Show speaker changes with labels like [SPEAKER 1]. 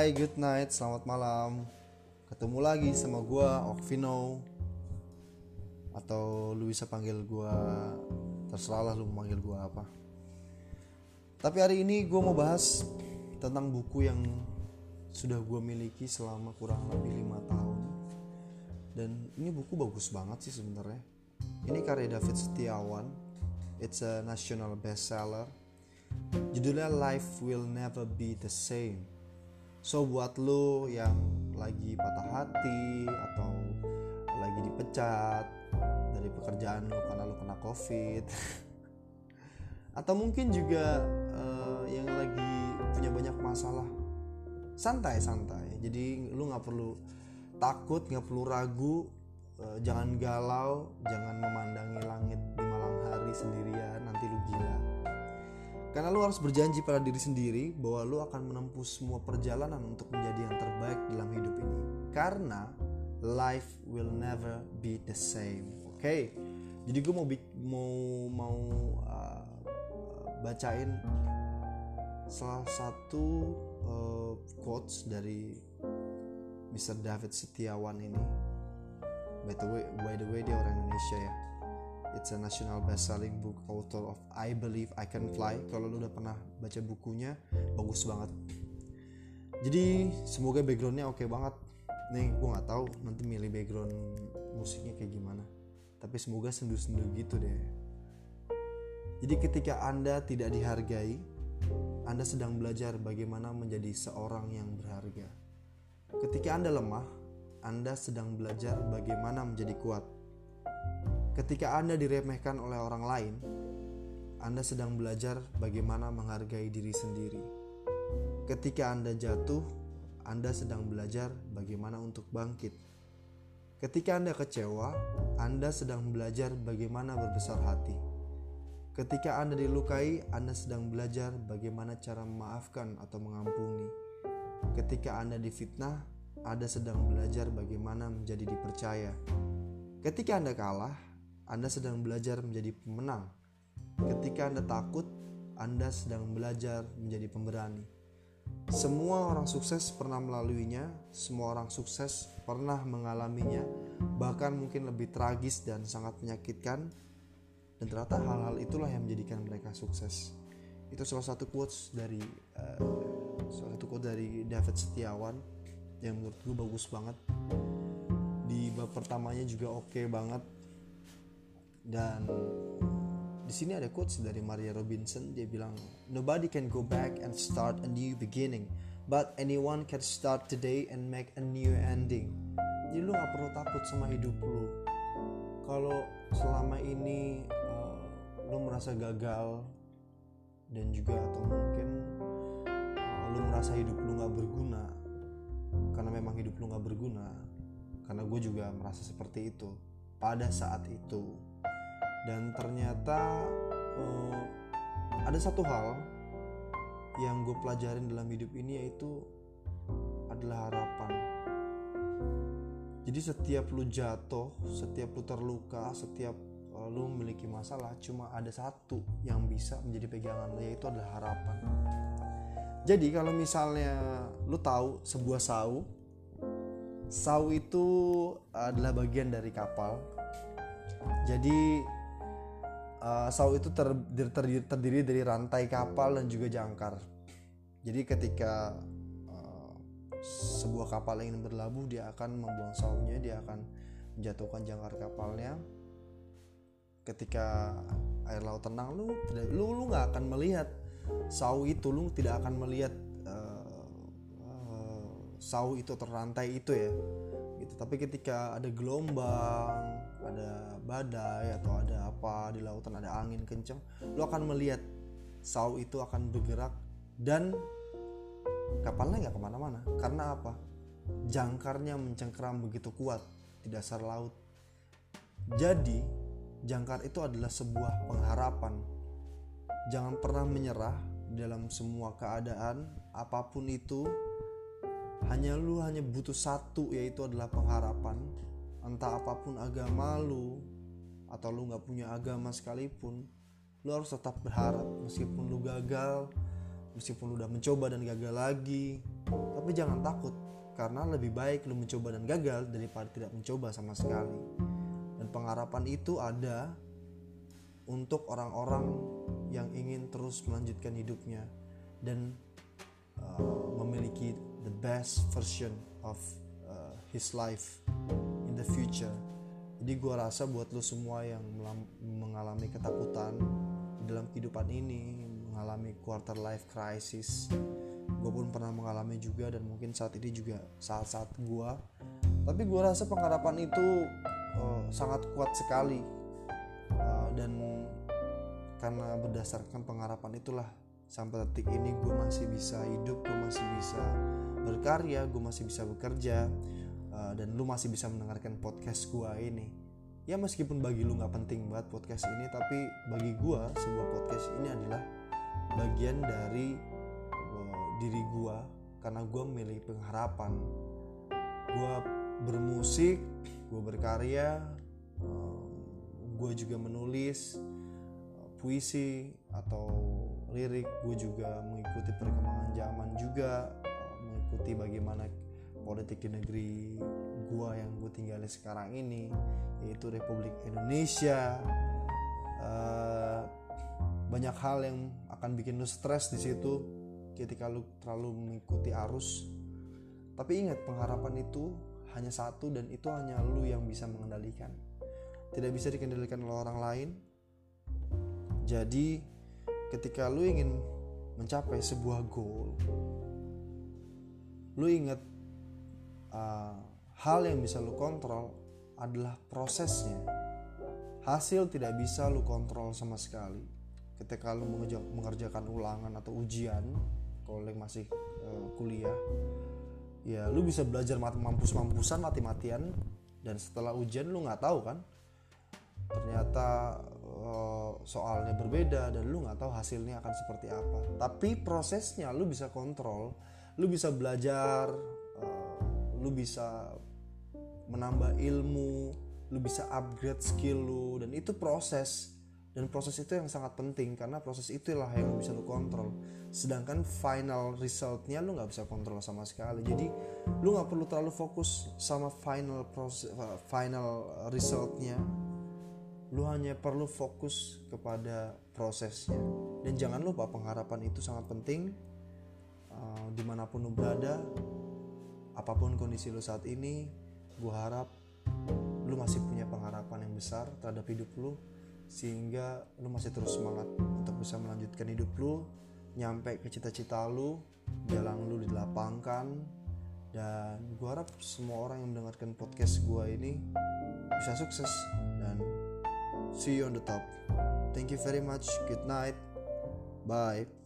[SPEAKER 1] Hai, good night, selamat malam. Ketemu lagi sama gua Okvino atau lu bisa panggil gua terserah lah lu mau manggil gua apa. Tapi hari ini gua mau bahas tentang buku yang sudah gua miliki selama kurang lebih lima tahun. Dan ini buku bagus banget sih sebenarnya. Ini karya David Setiawan. It's a national bestseller. Judulnya Life Will Never Be the Same. So buat lo yang lagi patah hati atau lagi dipecat dari pekerjaan lo karena lo kena covid atau mungkin juga uh, yang lagi punya banyak masalah santai santai jadi lo nggak perlu takut nggak perlu ragu uh, jangan galau jangan memandangi langit di malam hari sendirian nanti lu gila karena lu harus berjanji pada diri sendiri bahwa lu akan menempuh semua perjalanan untuk menjadi yang terbaik dalam hidup ini. Karena life will never be the same. Oke. Okay? Jadi gue mau mau mau uh, bacain salah satu uh, quotes dari Mr. David Setiawan ini. By the way, by the way dia orang Indonesia ya It's a national best-selling book author of I Believe I Can Fly. Kalau lu udah pernah baca bukunya, bagus banget. Jadi semoga backgroundnya oke okay banget. Nih gue nggak tahu nanti milih background musiknya kayak gimana. Tapi semoga sendu-sendu gitu deh. Jadi ketika anda tidak dihargai, anda sedang belajar bagaimana menjadi seorang yang berharga. Ketika anda lemah, anda sedang belajar bagaimana menjadi kuat Ketika Anda diremehkan oleh orang lain, Anda sedang belajar bagaimana menghargai diri sendiri. Ketika Anda jatuh, Anda sedang belajar bagaimana untuk bangkit. Ketika Anda kecewa, Anda sedang belajar bagaimana berbesar hati. Ketika Anda dilukai, Anda sedang belajar bagaimana cara memaafkan atau mengampuni. Ketika Anda difitnah, Anda sedang belajar bagaimana menjadi dipercaya. Ketika Anda kalah, anda sedang belajar menjadi pemenang. Ketika Anda takut, Anda sedang belajar menjadi pemberani. Semua orang sukses pernah melaluinya, semua orang sukses pernah mengalaminya, bahkan mungkin lebih tragis dan sangat menyakitkan. Dan ternyata hal-hal itulah yang menjadikan mereka sukses. Itu salah satu quotes dari uh, salah satu quote dari David Setiawan yang menurut gue bagus banget. Di bab pertamanya juga oke okay banget dan di sini ada quotes dari Maria Robinson. Dia bilang nobody can go back and start a new beginning but anyone can start today and make a new ending. Jadi lu gak perlu takut sama hidup lu. Kalau selama ini uh, lu merasa gagal dan juga atau mungkin uh, lu merasa hidup lu gak berguna karena memang hidup lu gak berguna karena gue juga merasa seperti itu pada saat itu. Dan ternyata uh, ada satu hal yang gue pelajarin dalam hidup ini yaitu adalah harapan. Jadi setiap lu jatuh setiap lu terluka setiap uh, lu memiliki masalah cuma ada satu yang bisa menjadi pegangan lu yaitu adalah harapan. Jadi kalau misalnya lu tahu sebuah sau sau itu adalah bagian dari kapal jadi uh, sau itu terdiri, terdiri, terdiri dari rantai kapal dan juga jangkar. Jadi ketika uh, sebuah kapal ingin berlabuh, dia akan membuang saunya, dia akan menjatuhkan jangkar kapalnya. Ketika air laut tenang, lu lu lu nggak akan melihat sau itu, lu tidak akan melihat uh, sau itu terrantai itu ya. Gitu. Tapi ketika ada gelombang, ada badai atau ada apa di lautan ada angin kencang lo akan melihat sau itu akan bergerak dan kapalnya nggak ke mana-mana. Karena apa? Jangkarnya mencengkeram begitu kuat di dasar laut. Jadi jangkar itu adalah sebuah pengharapan. Jangan pernah menyerah dalam semua keadaan apa pun itu hanya lu hanya butuh satu yaitu adalah pengharapan. Entah apa pun agama lu atau lu nggak punya agama sekalipun lu harus tetap berharap. Meskipun lu gagal meskipun lu udah mencoba dan gagal lagi. Tapi jangan takut karena lebih baik lu mencoba dan gagal daripada tidak mencoba sama sekali. Dan pengharapan itu ada untuk orang-orang yang ingin terus melanjutkan hidupnya dan uh, memiliki the best version of uh, his life in the future. Jadi gue rasa buat lo semua yang mengalami ketakutan dalam kehidupan ini, mengalami quarter life crisis, gue pun pernah mengalami juga dan mungkin saat ini juga saat-saat gue. Tapi gue rasa pengharapan itu uh, sangat kuat sekali uh, dan karena berdasarkan pengharapan itulah sampai detik ini gue masih bisa hidup gue masih bisa berkarya gue masih bisa bekerja uh, dan lu masih bisa mendengarkan podcast gue ini. Ya meskipun bagi lu nggak penting banget podcast ini tapi bagi gue sebuah podcast ini adalah bagian dari uh, diri gue karena gue memilih pengharapan. Gue bermusik gue berkarya uh, gue juga menulis puisi atau lirik. Gue juga mengikuti perkembangan zaman juga. eh, mengikuti bagaimana politik di negeri gue yang gue tinggali sekarang ini yaitu Republik Indonesia. Uh, banyak hal yang akan bikin lu stres di situ ketika lu terlalu mengikuti arus. Tapi ingat pengharapan itu hanya satu dan itu hanya lu yang bisa mengendalikan. Tidak bisa dikendalikan oleh orang lain. Jadi ketika lu ingin mencapai sebuah goal, lu ingat uh, hal yang bisa lu kontrol adalah prosesnya. Hasil tidak bisa lu kontrol sama sekali. Ketika lu mengerjakan ulangan atau ujian, kalau masih uh, kuliah, ya lu bisa belajar mampus-mampusan mati-matian dan setelah ujian lu nggak tahu kan ternyata uh, soalnya berbeda dan lu nggak tahu hasilnya akan seperti apa tapi prosesnya lu bisa kontrol lu bisa belajar uh, lu bisa menambah ilmu lu bisa upgrade skill lu dan itu proses. Dan proses itu yang sangat penting karena proses itulah yang bisa lu kontrol. Sedangkan final resultnya lu nggak bisa kontrol sama sekali. Jadi lu nggak perlu terlalu fokus sama final proses final resultnya. Lu hanya perlu fokus kepada prosesnya. Dan jangan lupa pengharapan itu sangat penting uh, di mana pun lu berada apa pun kondisi lu saat ini gue harap lu masih punya pengharapan yang besar terhadap hidup lu sehingga lu masih terus semangat untuk bisa melanjutkan hidup lu nyampe ke cita-cita lu jalan lu dilapangkan dan gue harap semua orang yang mendengarkan podcast gue ini bisa sukses dan See you on the top. Thank you very much. Good night. Bye.